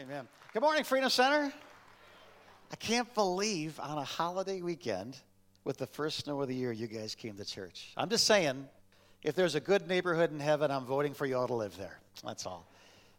Amen. Good morning, Freedom Center. I can't believe on a holiday weekend with the first snow of the year, you guys came to church. I'm just saying, if there's a good neighborhood in heaven, I'm voting for you all to live there. That's all.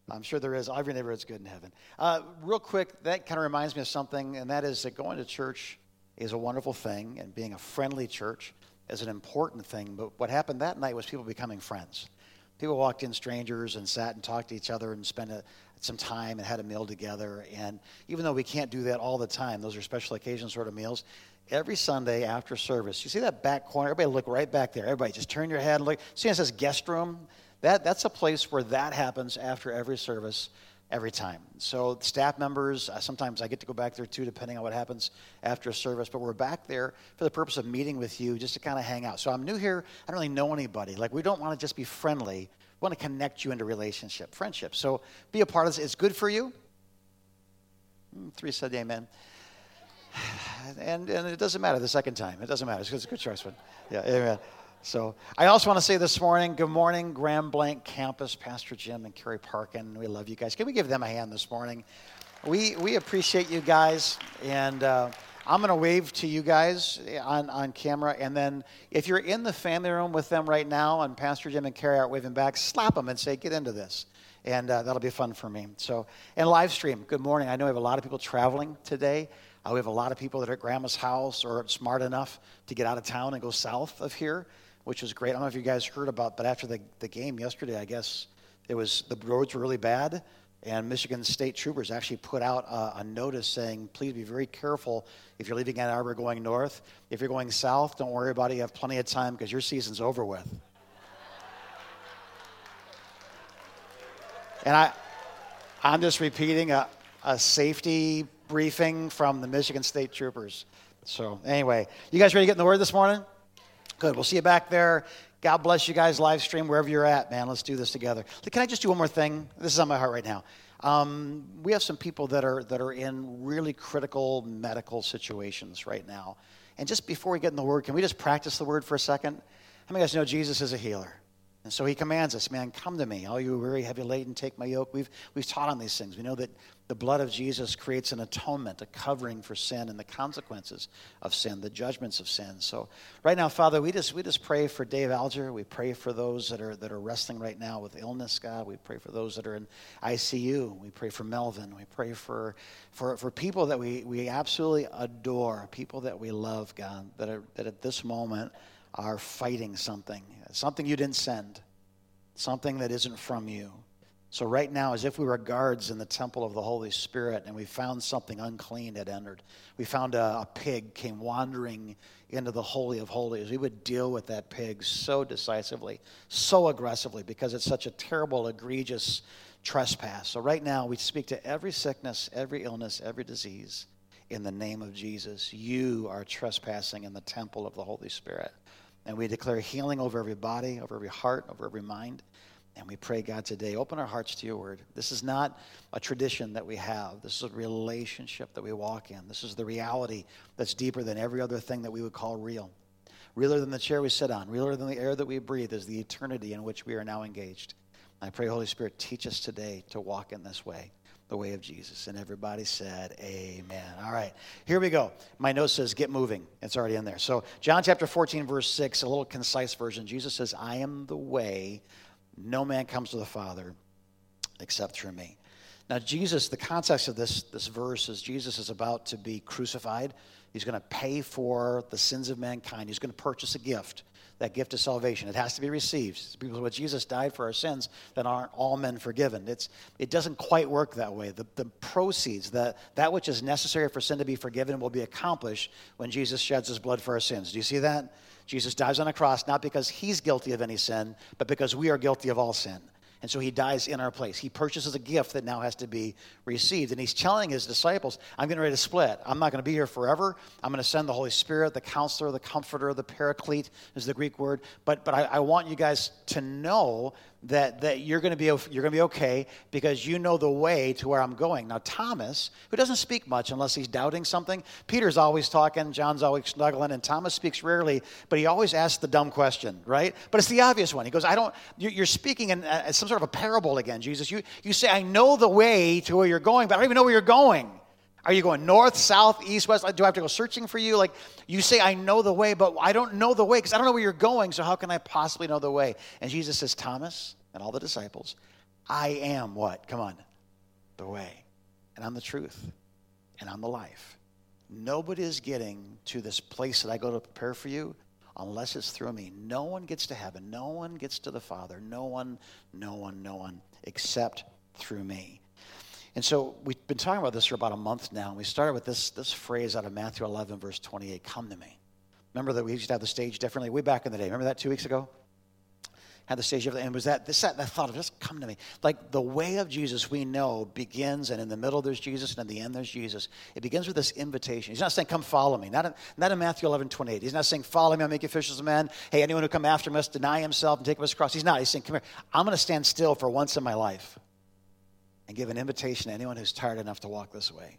I'm sure there is. Every neighborhood's good in heaven. Uh, real quick, that kind of reminds me of something, and that is that going to church is a wonderful thing, and being a friendly church is an important thing. But what happened that night was people becoming friends. People walked in, strangers, and sat and talked to each other and spent a, some time and had a meal together. And even though we can't do that all the time, those are special occasion sort of meals. Every Sunday after service, you see that back corner? Everybody look right back there. Everybody just turn your head and look. See it says guest room? That, that's a place where that happens after every service, every time. So staff members, uh, sometimes I get to go back there too, depending on what happens after a service. But we're back there for the purpose of meeting with you, just to kind of hang out. So I'm new here. I don't really know anybody. Like we don't want to just be friendly. We want to connect you into relationship, friendship. So be a part of this. It's good for you. Hmm, three said amen. And, and it doesn't matter the second time. It doesn't matter. It's a good choice. One. Yeah, amen. So I also want to say this morning, good morning, Grand Blanc campus, Pastor Jim and Carrie Parkin. We love you guys. Can we give them a hand this morning? We, we appreciate you guys. And uh, I'm going to wave to you guys on, on camera. And then if you're in the family room with them right now and Pastor Jim and Carrie are waving back, slap them and say, get into this. And uh, that'll be fun for me. So, and live stream, good morning. I know we have a lot of people traveling today. Uh, we have a lot of people that are at grandma's house or smart enough to get out of town and go south of here which was great. I don't know if you guys heard about, but after the, the game yesterday, I guess it was the roads were really bad, and Michigan State troopers actually put out a, a, notice saying, please be very careful if you're leaving Ann Arbor going north. If you're going south, don't worry about it. You have plenty of time because your season's over with. and I, I'm just repeating a, a safety briefing from the Michigan State troopers. So, anyway, you guys ready to get in the Word this morning? Good. We'll see you back there. God bless you guys, live stream, wherever you're at, man. Let's do this together. Can I just do one more thing? This is on my heart right now. Um, we have some people that are, that are in really critical medical situations right now. And just before we get in the word, can we just practice the word for a second? How many of you guys know Jesus is a healer? And so he commands us, man, come to me, all you weary, heavy laden, take my yoke. We've, we've taught on these things. We know that the blood of Jesus creates an atonement, a covering for sin and the consequences of sin, the judgments of sin. So right now, Father, we just, we just pray for Dave Alger. We pray for those that are, that are wrestling right now with illness, God. We pray for those that are in ICU. We pray for Melvin. We pray for, for, for people that we, we absolutely adore, people that we love, God, that, are, that at this moment are fighting something, something you didn't send, something that isn't from you. So, right now, as if we were guards in the temple of the Holy Spirit and we found something unclean had entered, we found a, a, pig came wandering into the Holy of Holies, we would deal with that pig so decisively, so aggressively, because it's such a terrible, egregious trespass. So, right now, we speak to every sickness, every illness, every disease in the name of Jesus. You are trespassing in the temple of the Holy Spirit. And we declare healing over every body, over every heart, over every mind. And we pray, God, today, open our hearts to your word. This is not a tradition that we have. This is a relationship that we walk in. This is the reality that's deeper than every other thing that we would call real. Realer than the chair we sit on, realer than the air that we breathe is the eternity in which we are now engaged. I pray, Holy Spirit, teach us today to walk in this way the way of Jesus. And everybody said, Amen. All right, here we go. My note says, Get moving. It's already in there. So, John chapter 14, verse 6, a little concise version. Jesus says, I am the way. No man comes to the Father except through me. Now, Jesus, the context of this, this verse is Jesus is about to be crucified. He's going to pay for the sins of mankind. He's going to purchase a gift that gift of salvation. It has to be received. Because when Jesus died for our sins, then aren't all men forgiven. It's, it doesn't quite work that way. The, the proceeds, the, that which is necessary for sin to be forgiven, will be accomplished when Jesus sheds his blood for our sins. Do you see that? Jesus dies on a cross not because he's guilty of any sin, but because we are guilty of all sin. And so he dies in our place. He purchases a gift that now has to be received. And he's telling his disciples, I'm getting ready to split. I'm not going to be here forever. I'm going to send the Holy Spirit, the counselor, the comforter, the paraclete is the Greek word. But, but I, I want you guys to know that, that you're going to be you're going to be okay because you know the way to where I'm going. Now Thomas, who doesn't speak much unless he's doubting something, Peter's always talking, John's always snuggling, and Thomas speaks rarely, but he always asks the dumb question, right? But it's the obvious one. He goes, "I don't." You're speaking in uh, some sort of a parable again, Jesus. You you say, "I know the way to where you're going, but I don't even know where you're going." Are you going north, south, east, west? Do I have to go searching for you? Like you say, I know the way, but I don't know the way because I don't know where you're going. So how can I possibly know the way? And Jesus says, Thomas and all the disciples, I am what? Come on, the way, and I'm the truth, and I'm the life. Nobody is getting to this place that I go to prepare for you unless it's through me. No one gets to heaven. No one gets to the Father. No one, no one, no one except through me. And so we've been talking about this for about a month now. And we started with this, this phrase out of Matthew 11, verse 28 Come to me. Remember that we used to have the stage differently way back in the day. Remember that two weeks ago? Had the stage differently. And was that this that, that thought of just come to me. Like the way of Jesus we know begins, and in the middle there's Jesus, and in the end there's Jesus. It begins with this invitation. He's not saying, Come follow me. Not in, not in Matthew 11, 28. He's not saying, Follow me, I'll make you fishers of men. Hey, anyone who come after me must deny himself and take up his cross. He's not. He's saying, Come here. I'm going to stand still for once in my life and give an invitation to anyone who's tired enough to walk this way,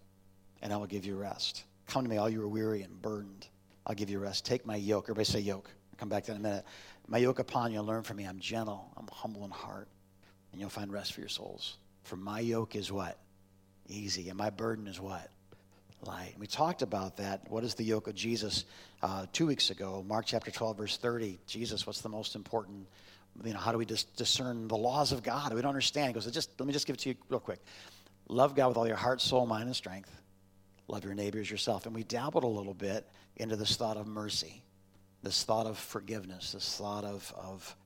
and I will give you rest. Come to me, all you are weary and burdened. I'll give you rest. Take my yoke. Everybody say yoke. I'll come back to that in a minute. My yoke upon you, learn from me. I'm gentle, I'm humble in heart, and you'll find rest for your souls. For my yoke is what? Easy. And my burden is what? Light. We talked about that. What is the yoke of Jesus uh, two weeks ago? Mark chapter 12, verse 30. Jesus, what's the most important you know, how do we dis- discern the laws of God? We don't understand. He goes, just, let me just give it to you real quick. Love God with all your heart, soul, mind, and strength. Love your neighbors yourself. And we dabbled a little bit into this thought of mercy, this thought of forgiveness, this thought of, of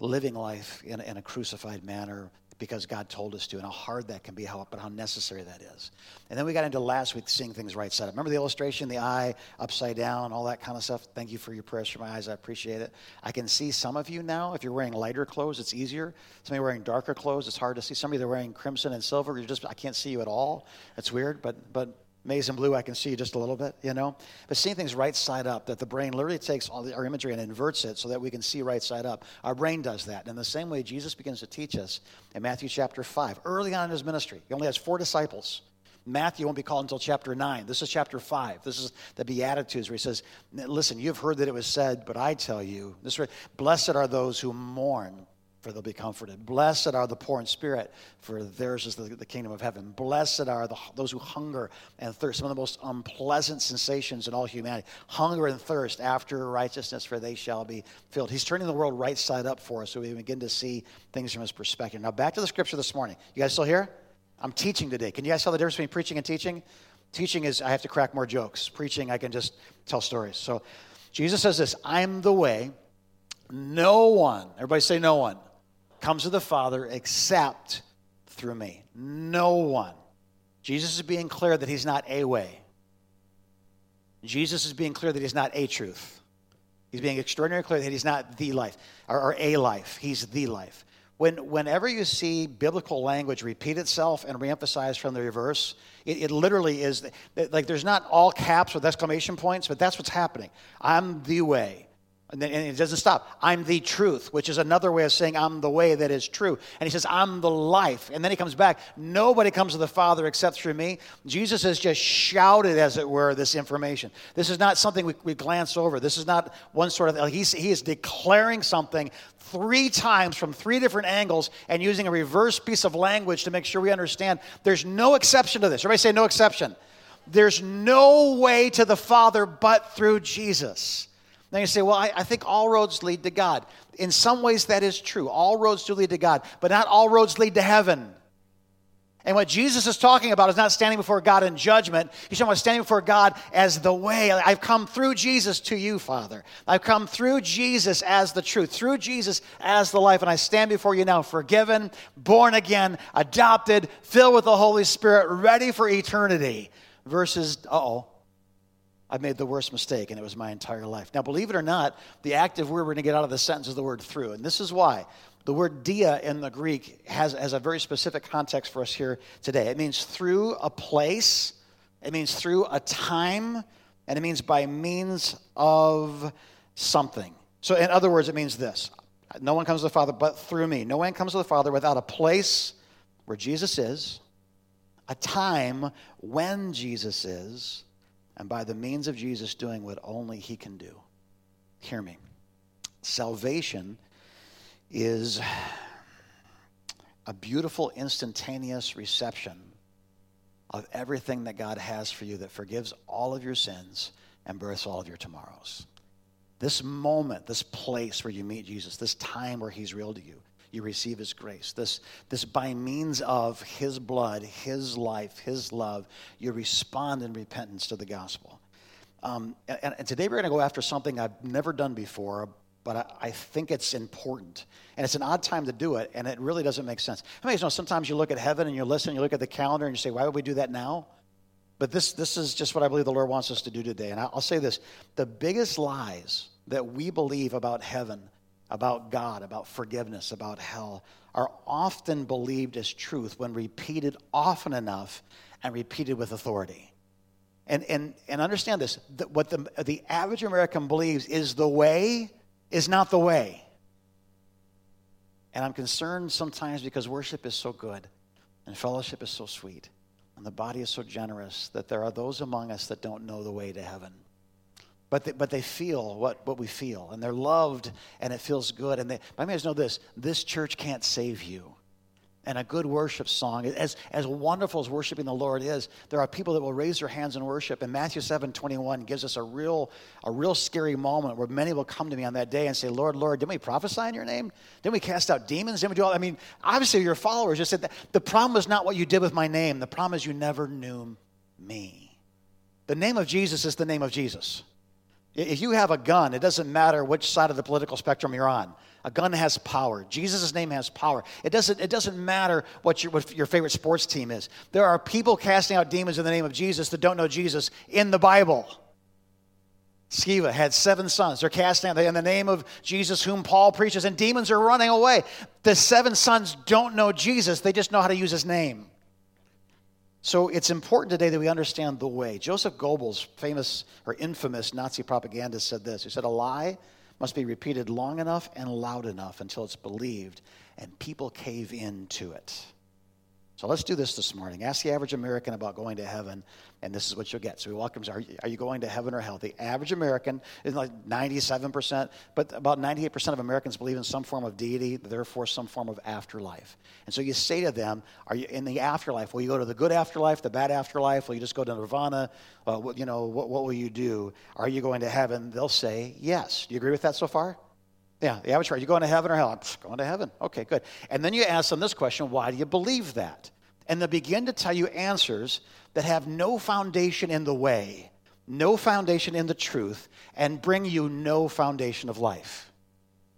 living life in, in a crucified manner, because God told us to, and how hard that can be, how, but how necessary that is. And then we got into last week seeing things right side up. Remember the illustration, the eye upside down, all that kind of stuff? Thank you for your prayers for my eyes. I appreciate it. I can see some of you now. If you're wearing lighter clothes, it's easier. Somebody wearing darker clothes, it's hard to see. Somebody they're wearing crimson and silver, you're just I can't see you at all. It's weird, but but maize and blue, I can see just a little bit, you know. But seeing things right side up, that the brain literally takes all the, our imagery and inverts it so that we can see right side up. Our brain does that. And in the same way, Jesus begins to teach us in Matthew chapter 5, early on in his ministry. He only has four disciples. Matthew won't be called until chapter 9. This is chapter 5. This is the Beatitudes where he says, Listen, you've heard that it was said, but I tell you, this blessed are those who mourn for they'll be comforted. Blessed are the poor in spirit, for theirs is the, the kingdom of heaven. Blessed are the, those who hunger and thirst. Some of the most unpleasant sensations in all humanity. Hunger and thirst after righteousness, for they shall be filled. He's turning the world right side up for us so we begin to see things from his perspective. Now, back to the scripture this morning. You guys still here? I'm teaching today. Can you guys tell the difference between preaching and teaching? Teaching is I have to crack more jokes. Preaching, I can just tell stories. So Jesus says this I'm the way. No one, everybody say no one comes to the Father except through me. No one. Jesus is being clear that he's not a way. Jesus is being clear that he's not a truth. He's being extraordinarily clear that he's not the life or, or a life. He's the life. When, whenever you see biblical language repeat itself and reemphasize from the reverse, it, it literally is like there's not all caps with exclamation points, but that's what's happening. I'm the way. And, then, and it doesn't stop. I'm the truth, which is another way of saying I'm the way that is true. And he says, I'm the life. And then he comes back. Nobody comes to the Father except through me. Jesus has just shouted, as it were, this information. This is not something we, we glance over. This is not one sort of, he's, he is declaring something three times from three different angles and using a reverse piece of language to make sure we understand. There's no exception to this. Everybody say no exception. There's no way to the Father but through Jesus. Then you say, well, I, I, think all roads lead to God. In some ways, that is true. All roads do lead to God, but not all roads lead to heaven. And what Jesus is talking about is not standing before God in judgment. He's talking about standing before God as the way. I've come through Jesus to you, Father. I've come through Jesus as the truth, through Jesus as the life. And I stand before you now, forgiven, born again, adopted, filled with the Holy Spirit, ready for eternity. Versus, uh oh, I made the worst mistake, and it was my entire life. Now, believe it or not, the active word we're going to get out of the sentence is the word through. And this is why. The word dia in the Greek has, has a very specific context for us here today. It means through a place, it means through a time, and it means by means of something. So, in other words, it means this No one comes to the Father but through me. No one comes to the Father without a place where Jesus is, a time when Jesus is, and by the means of Jesus doing what only he can do. Hear me. Salvation is a beautiful, instantaneous reception of everything that God has for you that forgives all of your sins and births all of your tomorrows. This moment, this place where you meet Jesus, this time where he's real to you, you receive his grace. This, this by means of his blood, his life, his love, you respond in repentance to the gospel. Um, and, and, today we're going to go after something I've never done before, but I, I, think it's important. And it's an odd time to do it, and it really doesn't make sense. How many know sometimes you look at heaven and you listen, you look at the calendar, and you say, why would we do that now? But this, this is just what I believe the Lord wants us to do today. And I'll say this the biggest lies that we believe about heaven, about God, about forgiveness, about hell, are often believed as truth when repeated often enough and repeated with authority. And, and, and understand this what the, the average American believes is the way is not the way. And I'm concerned sometimes because worship is so good and fellowship is so sweet and the body is so generous that there are those among us that don't know the way to heaven. But they, but they feel what, what we feel, and they're loved, and it feels good. And they, I mean, know this this church can't save you and a good worship song, as, as wonderful as worshiping the Lord is, there are people that will raise their hands in worship. And Matthew 7 21 gives us a real, a real scary moment where many will come to me on that day and say, Lord, Lord, didn't we prophesy in your name? Didn't we cast out demons? Didn't we do all I mean, obviously, your followers just said that the problem is not what you did with my name, the problem is you never knew me. The name of Jesus is the name of Jesus. If you have a gun, it doesn't matter which side of the political spectrum you're on. A gun has power. Jesus' name has power. It doesn't, it doesn't matter what your, what your favorite sports team is. There are people casting out demons in the name of Jesus that don't know Jesus in the Bible. Sceva had seven sons. They're casting out in the name of Jesus, whom Paul preaches, and demons are running away. The seven sons don't know Jesus, they just know how to use his name. So it's important today that we understand the way. Joseph Goebbels, famous or infamous Nazi propagandist, said this. He said, A lie must be repeated long enough and loud enough until it's believed and people cave in to it. So let's do this this morning. Ask the average American about going to heaven, and this is what you'll get. So we welcome, are you, are you going to heaven or hell? The average American is like 97%, but about 98% of Americans believe in some form of deity, therefore some form of afterlife. And so you say to them, are you in the afterlife? Will you go to the good afterlife, the bad afterlife? Will you just go to nirvana? Uh, you know, what, what will you do? Are you going to heaven? They'll say yes. Do you agree with that so far? Yeah, the average, are you going to heaven or hell? I'm going to heaven. Okay, good. And then you ask them this question why do you believe that? And they begin to tell you answers that have no foundation in the way, no foundation in the truth, and bring you no foundation of life.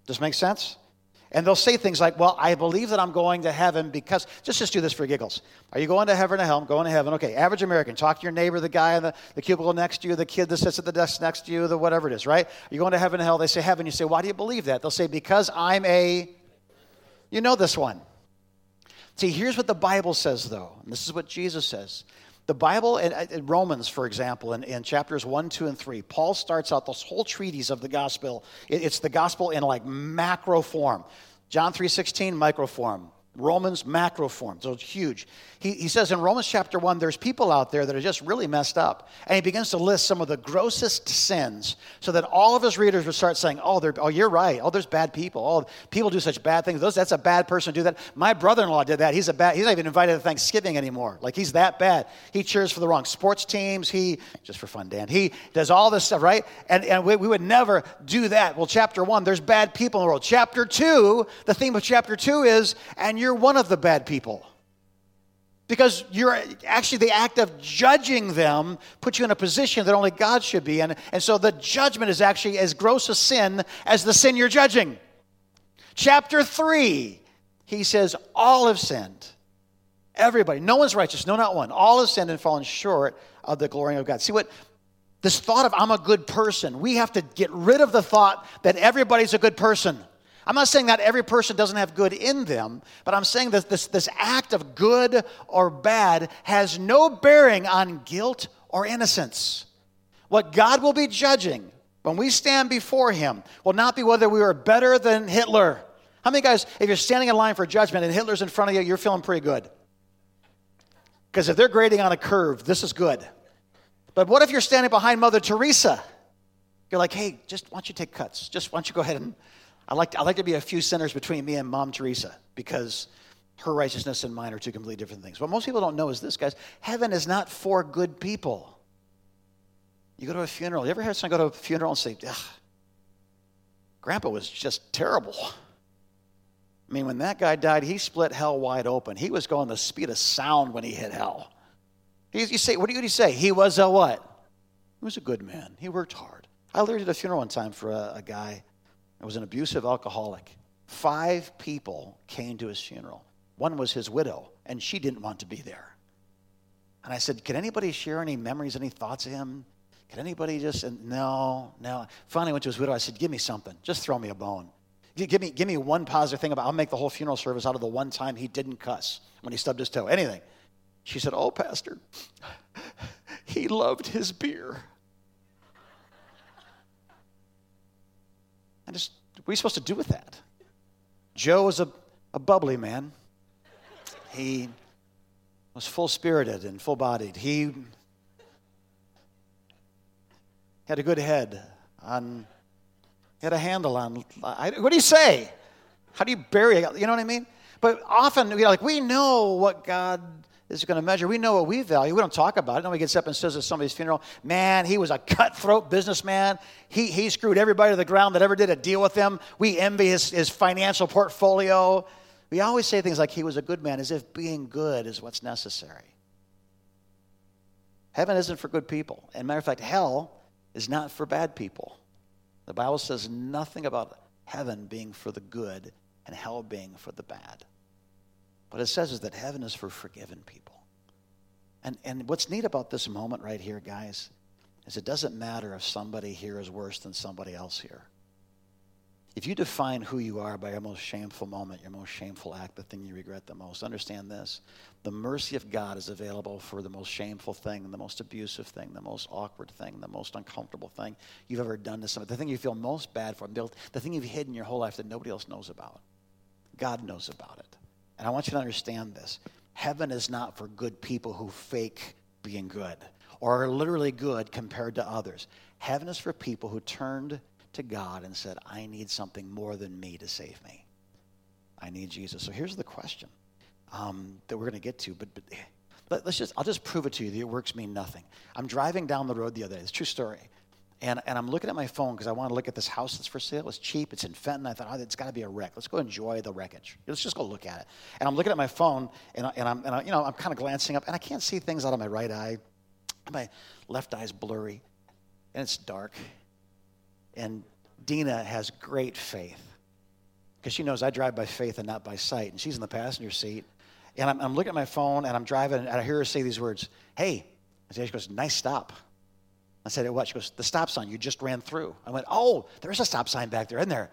Does this make sense? And they'll say things like, Well, I believe that I'm going to heaven because, just, just do this for giggles. Are you going to heaven or hell? I'm going to heaven. Okay, average American. Talk to your neighbor, the guy in the, the cubicle next to you, the kid that sits at the desk next to you, the whatever it is, right? Are you going to heaven or hell? They say heaven. You say, Why do you believe that? They'll say, Because I'm a. You know this one. See, here's what the Bible says, though. And this is what Jesus says. The Bible, in, uh, in Romans, for example, in, in, chapters 1, 2, and 3, Paul starts out this whole treatise of the gospel. It, it's the gospel in like macro form. John 3.16, micro form. Romans macro form, so it's huge. He, he says in Romans chapter 1, there's people out there that are just really messed up. And he begins to list some of the grossest sins so that all of his readers would start saying, Oh, oh you're right. Oh, there's bad people. Oh, people do such bad things. Those, that's a bad person to do that. My brother in law did that. He's, a bad, he's not even invited to Thanksgiving anymore. Like, he's that bad. He cheers for the wrong sports teams. He, just for fun, Dan, he does all this stuff, right? And, and we, we would never do that. Well, chapter 1, there's bad people in the world. Chapter 2, the theme of chapter 2 is, and you're one of the bad people because you're actually the act of judging them puts you in a position that only God should be in. And so the judgment is actually as gross a sin as the sin you're judging. Chapter 3, he says, All have sinned. Everybody, no one's righteous, no, not one. All have sinned and fallen short of the glory of God. See what? This thought of I'm a good person, we have to get rid of the thought that everybody's a good person. I'm not saying that every person doesn't have good in them, but I'm saying that this, this act of good or bad has no bearing on guilt or innocence. What God will be judging when we stand before Him will not be whether we are better than Hitler How many guys, if you're standing in line for judgment and Hitler's in front of you, you're feeling pretty good? Because if they're grading on a curve, this is good. But what if you're standing behind Mother Teresa? You're like, hey, just why don't you take cuts? Just why don't you go ahead and I like I like to be a few centers between me and Mom Teresa because her righteousness and mine are two completely different things. What most people don't know is this, guys. Heaven is not for good people. You go to a funeral. You ever had someone go to a funeral and say, Ugh, Grandpa was just terrible? I mean, when that guy died, he split hell wide open. He was going the speed of sound when he hit hell. He, you say, what do you say? He was a what? He was a good man. He worked hard. I literally did a funeral one time for a, a guy that was an abusive alcoholic. Five people came to his funeral. One was his widow, and she didn't want to be there. And I said, Can anybody share any memories, any thoughts of him? Can anybody just, and no, no. Finally went to his widow. I said, Give me something. Just throw me a bone. Give me, give me one positive thing about I'll make the whole funeral service out of the one time he didn't cuss when he stubbed his toe. Anything. She said, Oh, Pastor, he loved his beer. And just, what are you supposed to do with that? Joe was a, a bubbly man. He was full spirited and full bodied. He had a good head on he had a handle on. I, what do you say? How do you bury it? You know what I mean? But often, you know, like we know what God is going to measure. We know what we value. We don't talk about it. Nobody gets up and says at somebody's funeral, man, he was a cutthroat businessman. He, he screwed everybody to the ground that ever did a deal with him. We envy his, his financial portfolio. We always say things like he was a good man as if being good is what's necessary. Heaven isn't for good people. And matter of fact, hell is not for bad people. The Bible says nothing about heaven being for the good and hell being for the bad. What it says is that heaven is for forgiven people. And, and what's neat about this moment right here, guys, is it doesn't matter if somebody here is worse than somebody else here. If you define who you are by your most shameful moment, your most shameful act, the thing you regret the most, understand this. The mercy of God is available for the most shameful thing, the most abusive thing, the most awkward thing, the most uncomfortable thing you've ever done to somebody, the thing you feel most bad for, the thing you've hidden your whole life that nobody else knows about. God knows about it. And I want you to understand this. Heaven is not for good people who fake being good or are literally good compared to others. Heaven is for people who turned to God and said, I need something more than me to save me. I need Jesus. So here's the question um, that we're going to get to, but, but let, us just, I'll just prove it to you that your works mean nothing. I'm driving down the road the other day. It's a true story. And, and I'm looking at my phone because I want to look at this house that's for sale. It's cheap. It's in Fenton. I thought, oh, it's got to be a wreck. Let's go enjoy the wreckage. Let's just go look at it. And I'm looking at my phone, and, I, and I'm, and I, you know, I'm kind of glancing up, and I can't see things out of my right eye. My left eye's blurry, and it's dark. And Dina has great faith because she knows I drive by faith and not by sight. And she's in the passenger seat. And I'm, I'm looking at my phone and I'm driving and I hear her say these words Hey, she goes, Nice stop. I said, What? She goes, The stop sign you just ran through. I went, Oh, there's a stop sign back there, in there.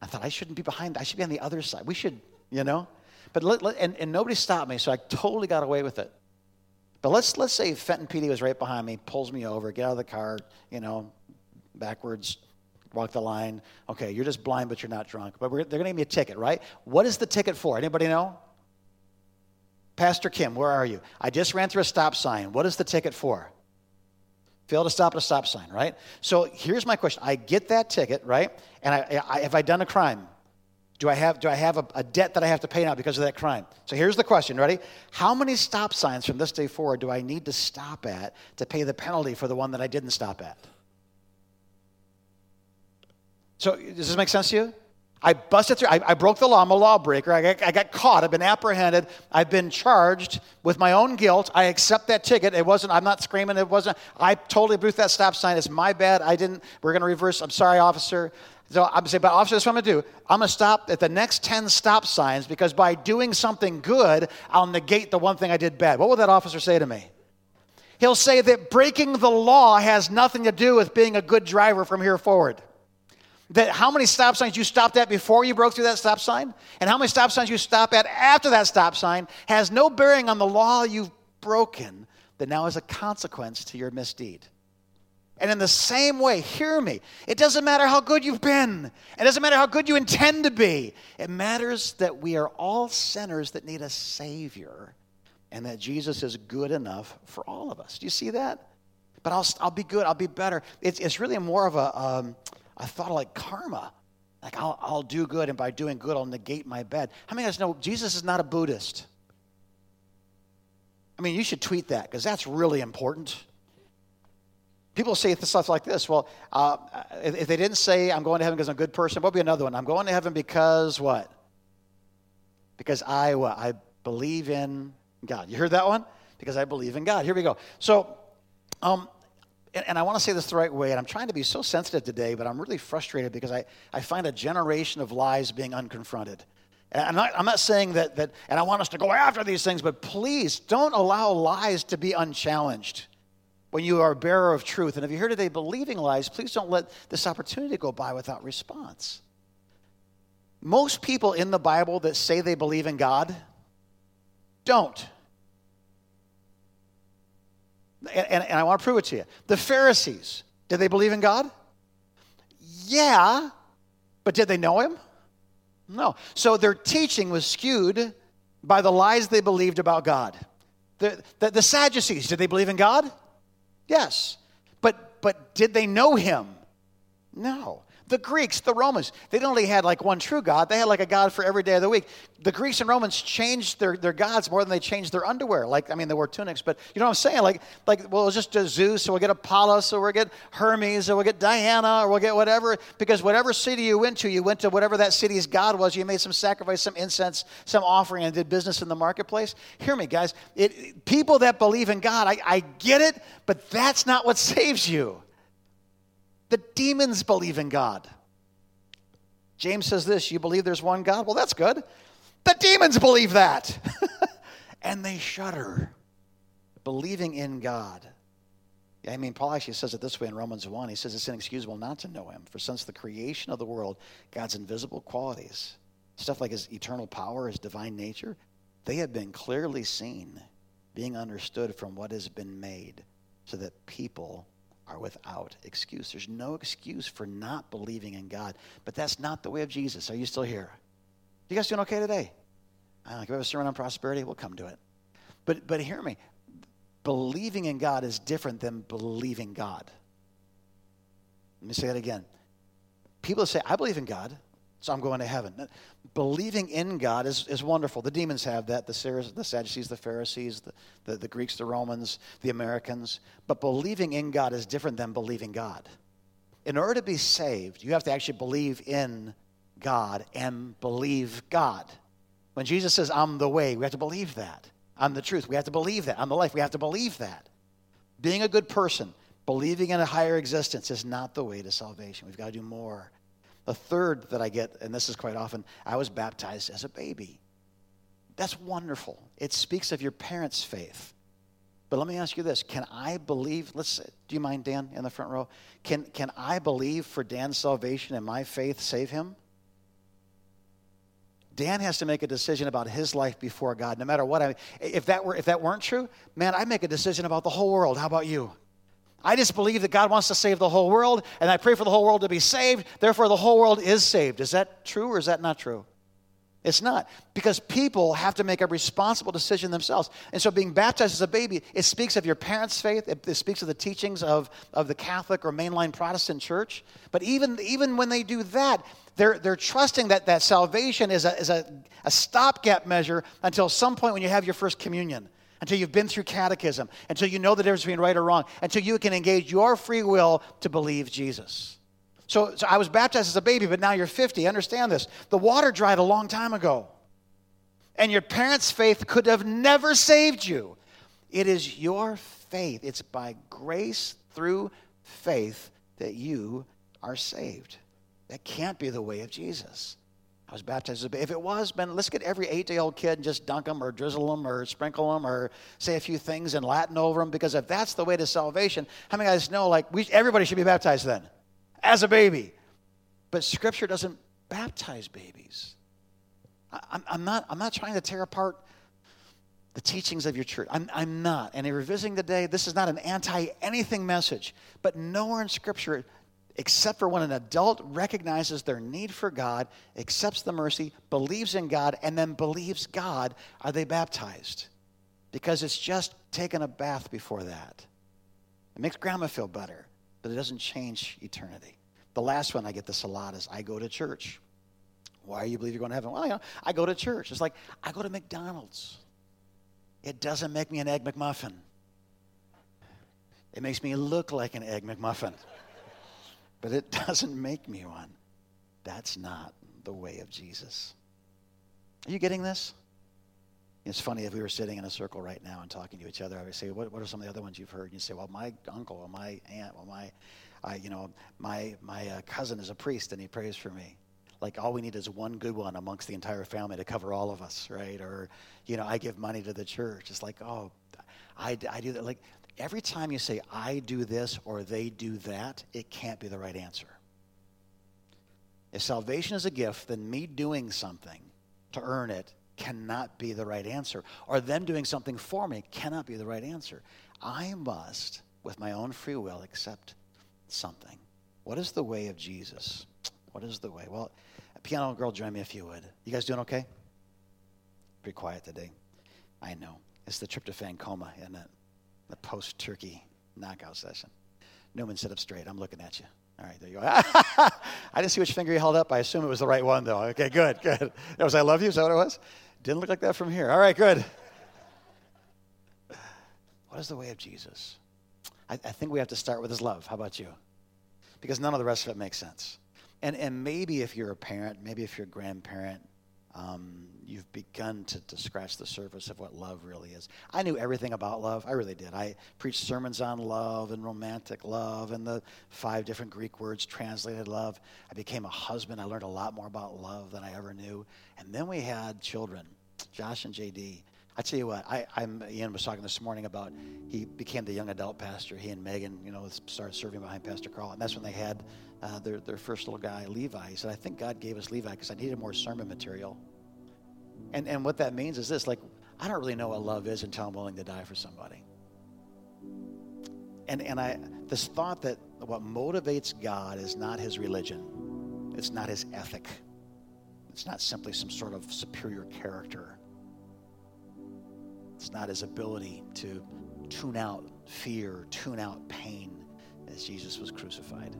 I thought I shouldn't be behind, I should be on the other side. We should, you know? But let, let, and, and nobody stopped me, so I totally got away with it. But let's let's say Fenton PD was right behind me, pulls me over, get out of the car, you know, backwards, walk the line. Okay, you're just blind, but you're not drunk. But they're going to give me a ticket, right? What is the ticket for? Anybody know? Pastor Kim, where are you? I just ran through a stop sign. What is the ticket for? Fail to stop at a stop sign, right? So here's my question. I get that ticket, right? And I, I, have I done a crime? Do I have, do I have a, a, debt that I have to pay now because of that crime? So here's the question. Ready? How many stop signs from this day forward do I need to stop at to pay the penalty for the one that I didn't stop at? So does this make sense to you? I busted through. I, I, broke the law. I'm a lawbreaker. I got, I got caught. I've been apprehended. I've been charged with my own guilt. I accept that ticket. It wasn't. I'm not screaming. It wasn't. I totally blew that stop sign. It's my bad. I didn't. We're going to reverse. I'm sorry, officer. So I'm saying, but officer, that's what I'm going to do. I'm going to stop at the next 10 stop signs because by doing something good, I'll negate the one thing I did bad. What will that officer say to me? He'll say that breaking the law has nothing to do with being a good driver from here forward that how many stop signs you stopped at before you broke through that stop sign and how many stop signs you stop at after that stop sign has no bearing on the law you've broken that now is a consequence to your misdeed. And in the same way, hear me, it doesn't matter how good you've been, it doesn't matter how good you intend to be. It matters that we are all sinners that need a Savior and that Jesus is good enough for all of us. Do you see that? But I'll, I'll be good, I'll be better. It's, it's really more of a, um, a thought like karma. Like I'll, I'll do good, and by doing good, I'll negate my bad. How many of us know Jesus is not a Buddhist? I mean, you should tweet that because that's really important. People say stuff like this. Well, uh, if they didn't say, I'm going to heaven because I'm a good person, what would be another one? I'm going to heaven because what? Because I what? I believe in God. You heard that one? Because I believe in God. Here we go. So, um, and, and I want to say this the right way, and I'm trying to be so sensitive today, but I'm really frustrated because I, I find a generation of lies being unconfronted. I'm not, I'm not saying that, that, and I want us to go after these things, but please don't allow lies to be unchallenged when you are a bearer of truth. And if you're here today believing lies, please don't let this opportunity go by without response. Most people in the Bible that say they believe in God don't. And, and, and I want to prove it to you. The Pharisees, did they believe in God? Yeah, but did they know Him? No. So their teaching was skewed by the lies they believed about God. The, the, the Sadducees, did they believe in God? Yes. But, but did they know him? No. The Greeks, the Romans, they not only had like one true God, they had like a God for every day of the week. The Greeks and Romans changed their, their gods more than they changed their underwear. Like, I mean, they wore tunics, but you know what I'm saying? Like, like well, it's just a Zeus, so we'll get Apollos, or we'll get Hermes, or we'll get Diana, or we'll get whatever. Because whatever city you went to, you went to whatever that city's God was. You made some sacrifice, some incense, some offering, and did business in the marketplace. Hear me, guys. It, people that believe in God, I, I get it, but that's not what saves you. The demons believe in God. James says this You believe there's one God? Well, that's good. The demons believe that. and they shudder, believing in God. I mean, Paul actually says it this way in Romans 1. He says it's inexcusable not to know him, for since the creation of the world, God's invisible qualities, stuff like his eternal power, his divine nature, they have been clearly seen, being understood from what has been made, so that people are without excuse. There's no excuse for not believing in God. But that's not the way of Jesus. Are you still here? You guys doing okay today? I don't you have a sermon on prosperity, we'll come to it. But, but hear me. Believing in God is different than believing God. Let me say that again. People say, I believe in God so I'm going to heaven. Believing in God is, is wonderful. The demons have that, the, the Sadducees, the Pharisees, the, the, the Greeks, the Romans, the Americans. But believing in God is different than believing God. In order to be saved, you have to actually believe in God and believe God. When Jesus says, I'm the way, we have to believe that. I'm the truth. We have to believe that. I'm the life. We have to believe that. Being a good person, believing in a higher existence is not the way to salvation. We've got to do more. The third that I get, and this is quite often, I was baptized as a baby. That's wonderful. It speaks of your parents' faith. But let me ask you this can I believe? Let's, do you mind, Dan, in the front row? Can, can I believe for Dan's salvation and my faith save him? Dan has to make a decision about his life before God, no matter what. I, if, that were, if that weren't true, man, I'd make a decision about the whole world. How about you? I just believe that God wants to save the whole world, and I pray for the whole world to be saved. Therefore, the whole world is saved. Is that true or is that not true? It's not. Because people have to make a responsible decision themselves. And so, being baptized as a baby, it speaks of your parents' faith, it, it speaks of the teachings of, of the Catholic or mainline Protestant church. But even, even when they do that, they're, they're trusting that, that salvation is, a, is a, a stopgap measure until some point when you have your first communion until you've been through catechism, until you know the difference between right or wrong, until you can engage your free will to believe Jesus. So, so I was baptized as a baby, but now you're 50. Understand this. The water dried a long time ago. And your parents' faith could have never saved you. It is your faith, it's by grace through faith that you are saved. That can't be the way of Jesus. I was baptized as a baby. If it was, man, let's get every eight day old kid and just dunk them or drizzle them or sprinkle them or say a few things in Latin over them because if that's the way to salvation, how many guys know like we, everybody should be baptized then as a baby? But Scripture doesn't baptize babies. I, I'm, I'm, not, I'm not trying to tear apart the teachings of your church. I'm, I'm not. And if you're visiting today, this is not an anti anything message, but nowhere in Scripture, except for when an adult recognizes their need for God, accepts the mercy, believes in God, and then believes God, are they baptized. Because it's just taking a bath before that. It makes grandma feel better, but it doesn't change eternity. The last one I get this a lot is I go to church. Why do you believe you're going to heaven? Well, you know, I go to church. It's like I go to McDonald's. It doesn't make me an egg McMuffin. It makes me look like an egg McMuffin. But it doesn't make me one. That's not the way of Jesus. Are you getting this? It's funny if we were sitting in a circle right now and talking to each other. I would say, "What, what are some of the other ones you've heard?" And you say, "Well, my uncle, or my aunt, well, my, I, you know, my my uh, cousin is a priest and he prays for me." like all we need is one good one amongst the entire family to cover all of us, right? Or, you know, I give money to the church. It's like, oh, I, I do that. Like every time you say, I do this or they do that, it can't be the right answer. If salvation is a gift, then me doing something to earn it cannot be the right answer. Or them doing something for me cannot be the right answer. I must, with my own free will, accept something. What is the way of Jesus? What is the way? Well, piano girl, join me if you would. You guys doing okay? Pretty quiet today. I know. It's the tryptophan coma, isn't it? The post turkey knockout session. Newman, sit up straight. I'm looking at you. All right, there you go. I didn't see which finger you held up. I assume it was the right one, though. Okay, good, good. That was I love you. Is that what it was? Didn't look like that from here. All right, good. What is the way of Jesus? I, I think we have to start with his love. How about you? Because none of the rest of it makes sense. And, and maybe if you're a parent, maybe if you're a grandparent, um, you've begun to, to scratch the surface of what love really is. I knew everything about love. I really did. I preached sermons on love and romantic love and the five different Greek words translated love. I became a husband. I learned a lot more about love than I ever knew. And then we had children, Josh and JD. I tell you what, I, I'm, Ian was talking this morning about he became the young adult pastor. He and Megan, you know, started serving behind Pastor Carl, and that's when they had uh, their their first little guy, Levi. He said, "I think God gave us Levi because I needed more sermon material." And and what that means is this: like, I don't really know what love is until I'm willing to die for somebody. And and I this thought that what motivates God is not His religion, it's not His ethic, it's not simply some sort of superior character it's not his ability to tune out fear, tune out pain as Jesus was crucified.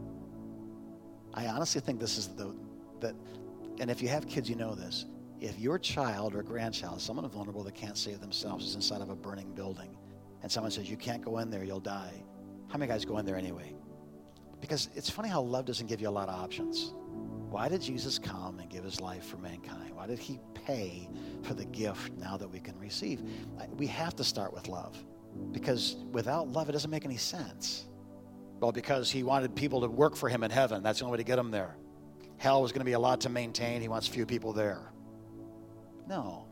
I honestly think this is the that and if you have kids you know this. If your child or grandchild, someone vulnerable that can't save themselves is inside of a burning building and someone says you can't go in there, you'll die. How many guys go in there anyway? Because it's funny how love doesn't give you a lot of options. Why did Jesus come and give his life for mankind? Why did he pay for the gift now that we can receive? We have to start with love because without love, it doesn't make any sense. Well, because he wanted people to work for him in heaven. That's the only way to get them there. Hell was going to be a lot to maintain. He wants few people there. No.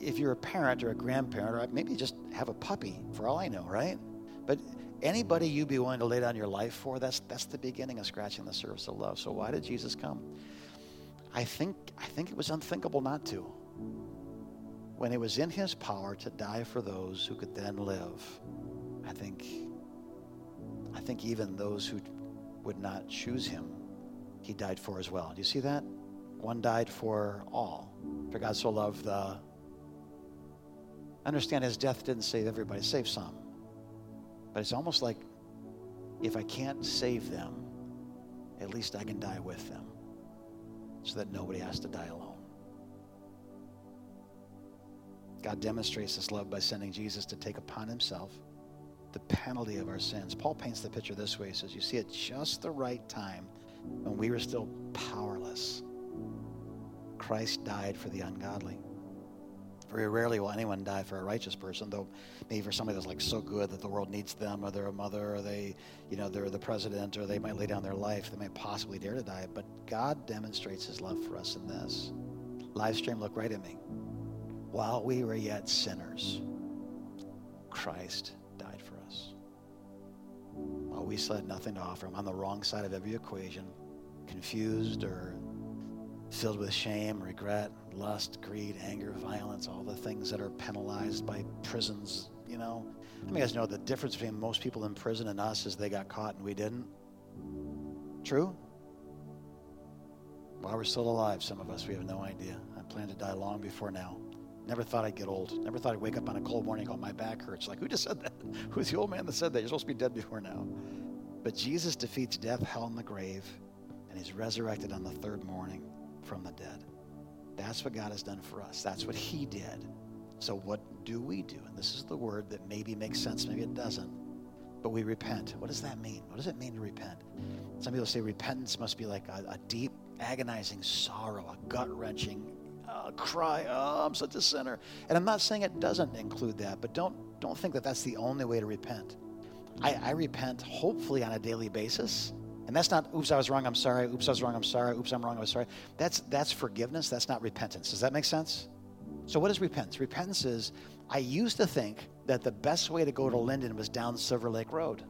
If you're a parent or a grandparent, or maybe just have a puppy, for all I know, right? But anybody you'd be willing to lay down your life for, that's, that's the beginning of scratching the surface of love. So why did Jesus come? I think, I think it was unthinkable not to. When it was in his power to die for those who could then live, I think, I think even those who would not choose him, he died for as well. Do you see that? One died for all. For God so loved the. Understand his death didn't save everybody, save some. But it's almost like if I can't save them, at least I can die with them so that nobody has to die alone. God demonstrates this love by sending Jesus to take upon himself the penalty of our sins. Paul paints the picture this way. He says, You see, at just the right time, when we were still powerless, Christ died for the ungodly. Very rarely will anyone die for a righteous person, though maybe for somebody that's like so good that the world needs them, or they're a mother, or they, you know, they're the president, or they might lay down their life. They might possibly dare to die. But God demonstrates His love for us in this. Live stream, look right at me. While we were yet sinners, Christ died for us. While we still had nothing to offer Him, on the wrong side of every equation, confused or filled with shame, regret, lust, greed, anger, violence, all the things that are penalized by prisons, you know. How many guys know the difference between most people in prison and us is they got caught and we didn't? True? While we're still alive, some of us, we have no idea. I plan to die long before now. Never thought I'd get old. Never thought I'd wake up on a cold morning and go, my back hurts. Like, who just said that? Who's the old man that said that? You're supposed to be dead before now. But Jesus defeats death, hell, and the grave, and he's resurrected on the third morning from the dead. That's what God has done for us. That's what he did. So, what do we do? And this is the word that maybe makes sense, maybe it doesn't. But we repent. What does that mean? What does it mean to repent? Some people say repentance must be like a, a deep, agonizing sorrow, a gut wrenching uh, cry, oh, I'm such a sinner. And I'm not saying it doesn't include that, but don't, don't think that that's the only way to repent. I, I repent hopefully on a daily basis. And that's not, oops, I was wrong, I'm sorry. Oops, I was wrong, I'm sorry. Oops, I'm wrong, I'm sorry. That's, that's forgiveness. That's not repentance. Does that make sense? So, what is repentance? Repentance is I used to think that the best way to go to Linden was down Silver Lake Road.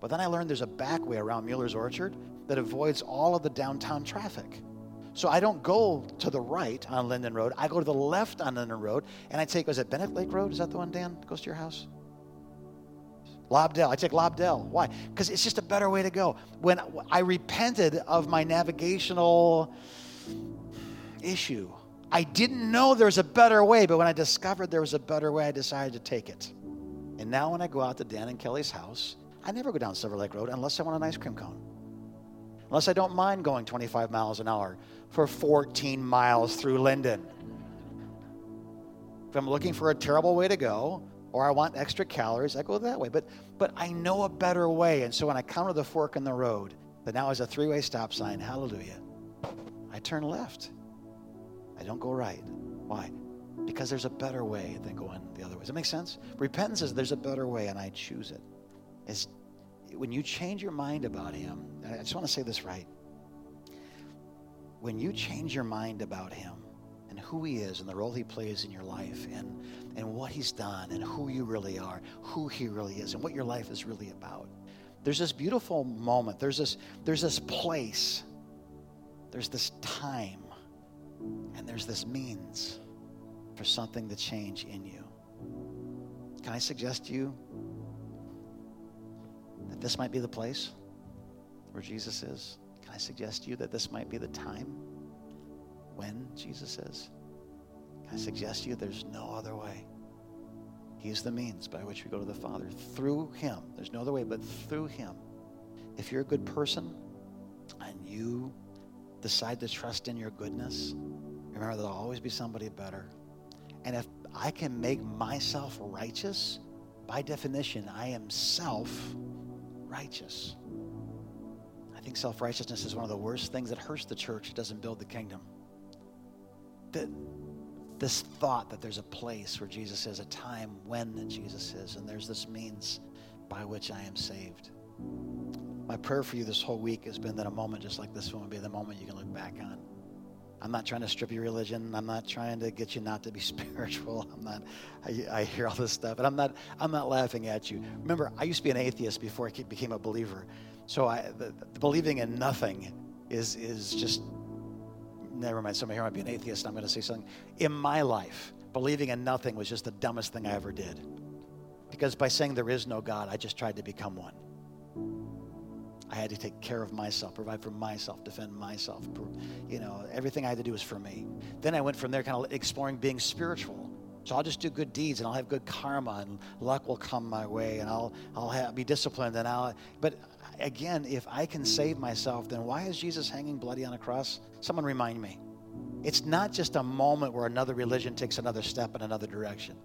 But then I learned there's a back way around Mueller's Orchard that avoids all of the downtown traffic. So I don't go to the right on Linden Road. I go to the left on Linden Road, and I take, was it Bennett Lake Road? Is that the one, Dan, goes to your house? Lobdell. I take Lobdell. Why? Because it's just a better way to go. When I repented of my navigational issue, I didn't know there was a better way, but when I discovered there was a better way, I decided to take it. And now when I go out to Dan and Kelly's house, I never go down Silver Lake Road unless I want an ice cream cone. Unless I don't mind going 25 miles an hour for 14 miles through Linden. If I'm looking for a terrible way to go, or I want extra calories, I go that way. But but I know a better way. And so when I come to the fork in the road, that now is a three-way stop sign, hallelujah. I turn left. I don't go right. Why? Because there's a better way than going the other way. Does that make sense? Repentance is there's a better way and I choose it. It's when you change your mind about him, I just want to say this right. When you change your mind about him and who he is and the role he plays in your life and, and what he's done and who you really are, who he really is, and what your life is really about, there's this beautiful moment. There's this, there's this place. There's this time and there's this means for something to change in you. Can I suggest to you that this might be the place where Jesus is? Can I suggest to you that this might be the time when Jesus? Can I suggest to you there's no other way? He's the means by which we go to the Father. Through Him. There's no other way but through Him. If you're a good person and you decide to trust in your goodness, remember there'll always be somebody better. And if I can make myself righteous, by definition, I am self righteous. I think self righteousness is one of the worst things that hurts the church. It doesn't build the kingdom. That this thought that there's a place where Jesus is, a time when Jesus is, and there's this means by which I am saved. My prayer for you this whole week has been that a moment just like this one would be the moment you can look back on. I'm not trying to strip your religion. I'm not trying to get you not to be spiritual. I'm not. I, I, hear all this stuff, but I'm not. I'm not laughing at you. Remember, I used to be an atheist before I became a believer. So I, the, the believing in nothing is is just. Never mind. Somebody here might be an atheist. I'm going to say something. In my life, believing in nothing was just the dumbest thing I ever did, because by saying there is no God, I just tried to become one. I had to take care of myself, provide for myself, defend myself. You know, everything I had to do was for me. Then I went from there kind of exploring being spiritual. So I'll just do good deeds and I'll have good karma and luck will come my way and I'll, I'll have, be disciplined and I'll, but again, if I can save myself, then why is Jesus hanging bloody on a cross? Someone remind me. It's not just a moment where another religion takes another step in another direction.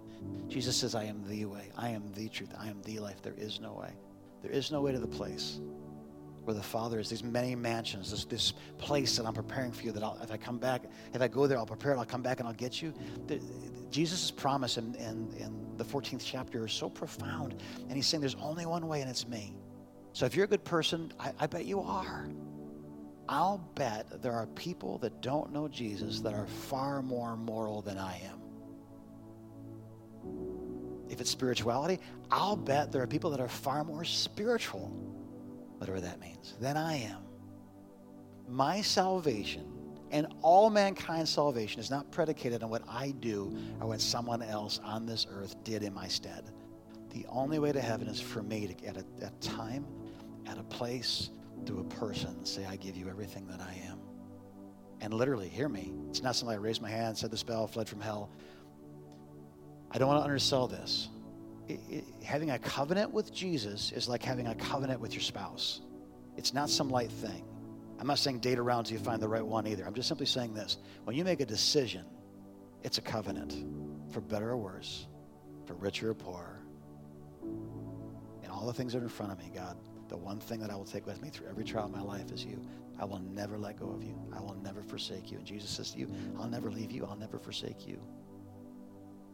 Jesus says, I am the way, I am the truth, I am the life. There is no way. There is no way to the place where the Father is. These many mansions, this, this place that I'm preparing for you. That I'll, if I come back, if I go there, I'll prepare it. I'll come back and I'll get you. Jesus' promise in, in, in the 14th chapter is so profound, and He's saying there's only one way, and it's me. So if you're a good person, I, I bet you are. I'll bet there are people that don't know Jesus that are far more moral than I am. If it's spirituality, I'll bet there are people that are far more spiritual whatever that means, than I am. My salvation And all mankind's salvation is not predicated on what I do or what someone else on this earth did in my stead. The only way to heaven is for me to, at a, time, at a place, through a person, say, I give you everything that I am. And literally, hear me. It's not something I raised my hand, said the spell, fled from hell. I don't want to undersell this. It, it, having a covenant with Jesus is like having a covenant with your spouse. It's not some light thing. I'm not saying date around till you find the right one either. I'm just simply saying this. When you make a decision, it's a covenant, for better or worse, for richer or poorer. And all the things that are in front of me, God, the one thing that I will take with me through every trial of my life is you. I will never let go of you. I will never forsake you. And Jesus says to you, I'll never leave you. I'll never forsake you.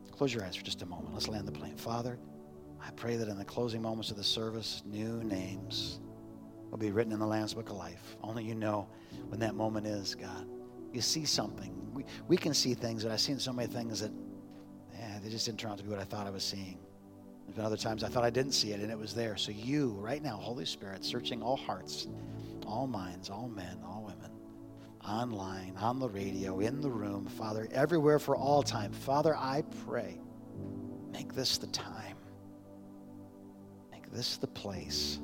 Close your eyes for just a moment. Let's land the plane. Father, I pray that in the closing moments of the service, new names will be written in the Lamb's Book of Life. Only you know when that moment is, God. You see something. We, we can see things, and I've seen so many things that, yeah, they just didn't turn out to be what I thought I was seeing. There's been other times I thought I didn't see it, and it was there. So you, right now, Holy Spirit, searching all hearts, all minds, all men, all women, online, on the radio, in the room, Father, everywhere for all time. Father, I pray, make this the time. Make this the place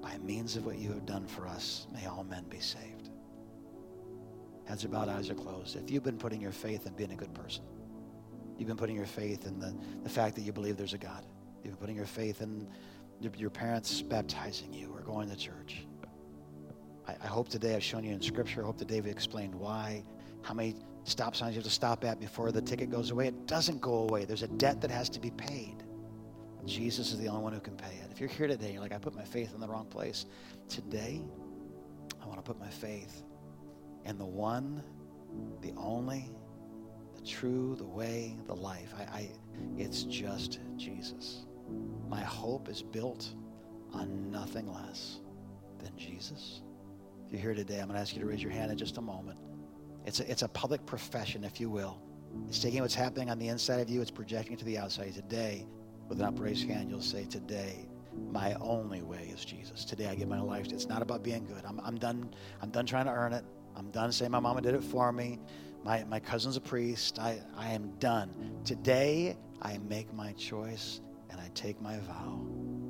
by means of what you have done for us, may all men be saved. Heads are bowed, eyes are closed. If you've been putting your faith in being a good person, you've been putting your faith in the, the fact that you believe there's a God, you've been putting your faith in your, your parents baptizing you or going to church. I, I hope today I've shown you in Scripture. I hope that David explained why, how many stop signs you have to stop at before the ticket goes away. It doesn't go away. There's a debt that has to be paid. Jesus is the only one who can pay it. If you're here today, you're like, I put my faith in the wrong place. Today, I want to put my faith in the one, the only, the true, the way, the life. I, I it's just Jesus. My hope is built on nothing less than Jesus. If you're here today, I'm going to ask you to raise your hand in just a moment. It's a, it's a public profession, if you will. It's taking what's happening on the inside of you, it's projecting it to the outside. Today, with an upraised hand, you'll say, Today, my only way is Jesus. Today, I give my life. It's not about being good. I'm, I'm done. I'm done trying to earn it. I'm done saying my mama did it for me. My, my cousin's a priest. I, I am done. Today, I make my choice and I take my vow.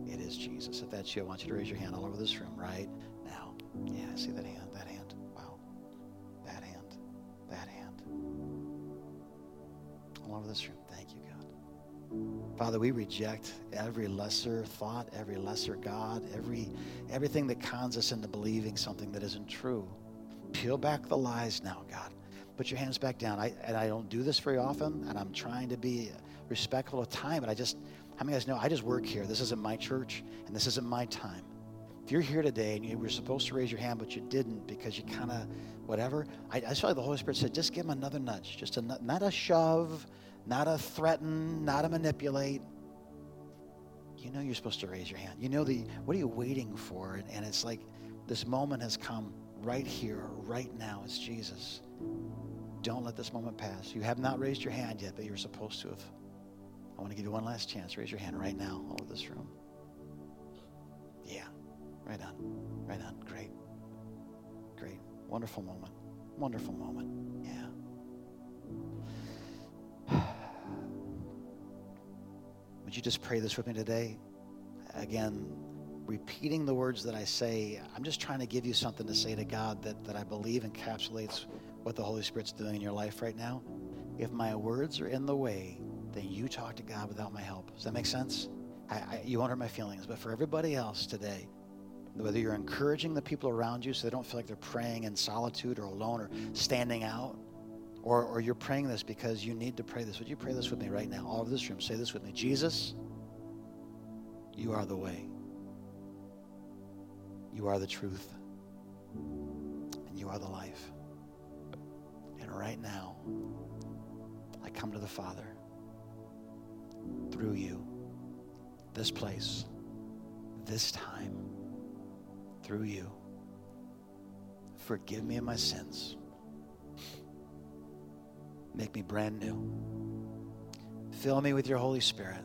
It is Jesus. If that's you, I want you to raise your hand all over this room right now. Yeah, I see that hand. That hand. Wow. That hand. That hand. All over this room. Thank you, God. Father, we reject every lesser thought, every lesser God, every everything that cons us into believing something that isn't true. Peel back the lies now, God. Put your hands back down. I, and I don't do this very often, and I'm trying to be respectful of time, but I just, how many of guys know I just work here? This isn't my church, and this isn't my time. If you're here today and you were supposed to raise your hand, but you didn't because you kind of, whatever, I, I saw the Holy Spirit said, just give him another nudge. Just a, not a shove, not a threaten, not a manipulate. You know you're supposed to raise your hand. You know the, what are you waiting for? And, and it's like this moment has come right here, right now. It's Jesus. Don't let this moment pass. You have not raised your hand yet, but you're supposed to have. I want to give you one last chance. Raise your hand right now all of this room. Yeah, right on. Right on. Great. Great. Wonderful moment. Wonderful moment. Yeah. Would you just pray this with me today? Again, repeating the words that I say, I'm just trying to give you something to say to God that, that I believe encapsulates what the Holy Spirit's doing in your life right now. If my words are in the way, then you talk to God without my help. Does that make sense? I, I, you won't hurt my feelings, but for everybody else today, whether you're encouraging the people around you so they don't feel like they're praying in solitude or alone or standing out, or, or you're praying this because you need to pray this. Would you pray this with me right now? All over this room, say this with me. Jesus, you are the way. You are the truth. And you are the life. And right now, I come to the Father through you, this place, this time, through you. Forgive me of my sins. Make me brand new. Fill me with your Holy Spirit.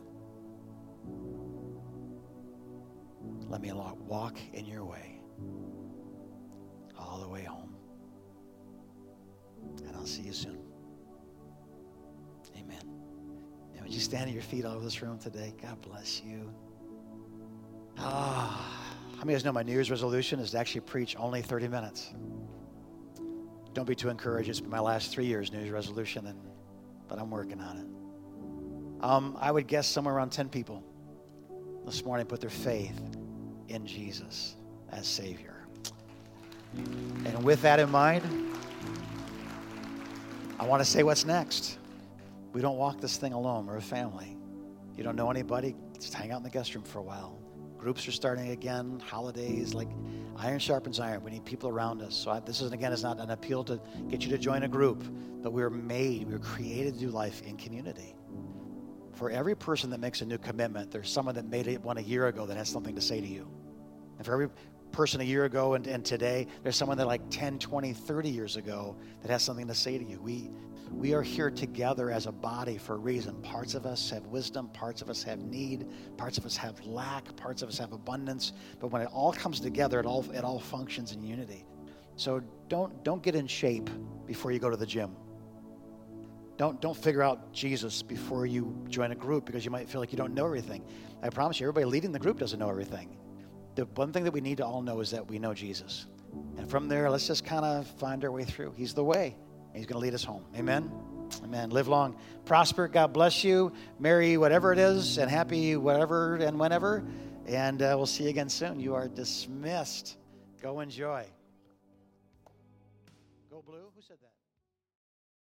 Let me walk in your way. all the way home. And I'll see you soon. Amen. And would you stand at your feet all over this room today? God bless you. Ah, how many of you guys know my New Year's resolution is to actually preach only 30 minutes? Don't be too encouraged. It's been my last three years' New Year's resolution, and, but I'm working on it. Um, I would guess somewhere around 10 people this morning put their faith in Jesus as Savior. And with that in mind, I want to say what's next. We don't walk this thing alone. We're a family. You don't know anybody, just hang out in the guest room for a while. Groups are starting again, holidays, like iron sharpens iron. We need people around us. So I, this is, again, is not an appeal to get you to join a group, but we're made, we're created to do life in community. For every person that makes a new commitment, there's someone that made it one a year ago that has something to say to you. And for every person a year ago and, and today, there's someone that like 10, 20, 30 years ago that has something to say to you. We, we are here together as a body for a reason. Parts of us have wisdom, parts of us have need, parts of us have lack, parts of us have abundance. But when it all comes together, it all, it all functions in unity. So don't, don't get in shape before you go to the gym. Don't, don't figure out Jesus before you join a group because you might feel like you don't know everything. I promise you, everybody leading the group doesn't know everything. The one thing that we need to all know is that we know Jesus. And from there, let's just kind of find our way through. He's the way. He's going to lead us home. Amen. Amen. Live long, prosper. God bless you. Merry whatever it is, and happy whatever and whenever. And uh, we'll see you again soon. You are dismissed. Go enjoy.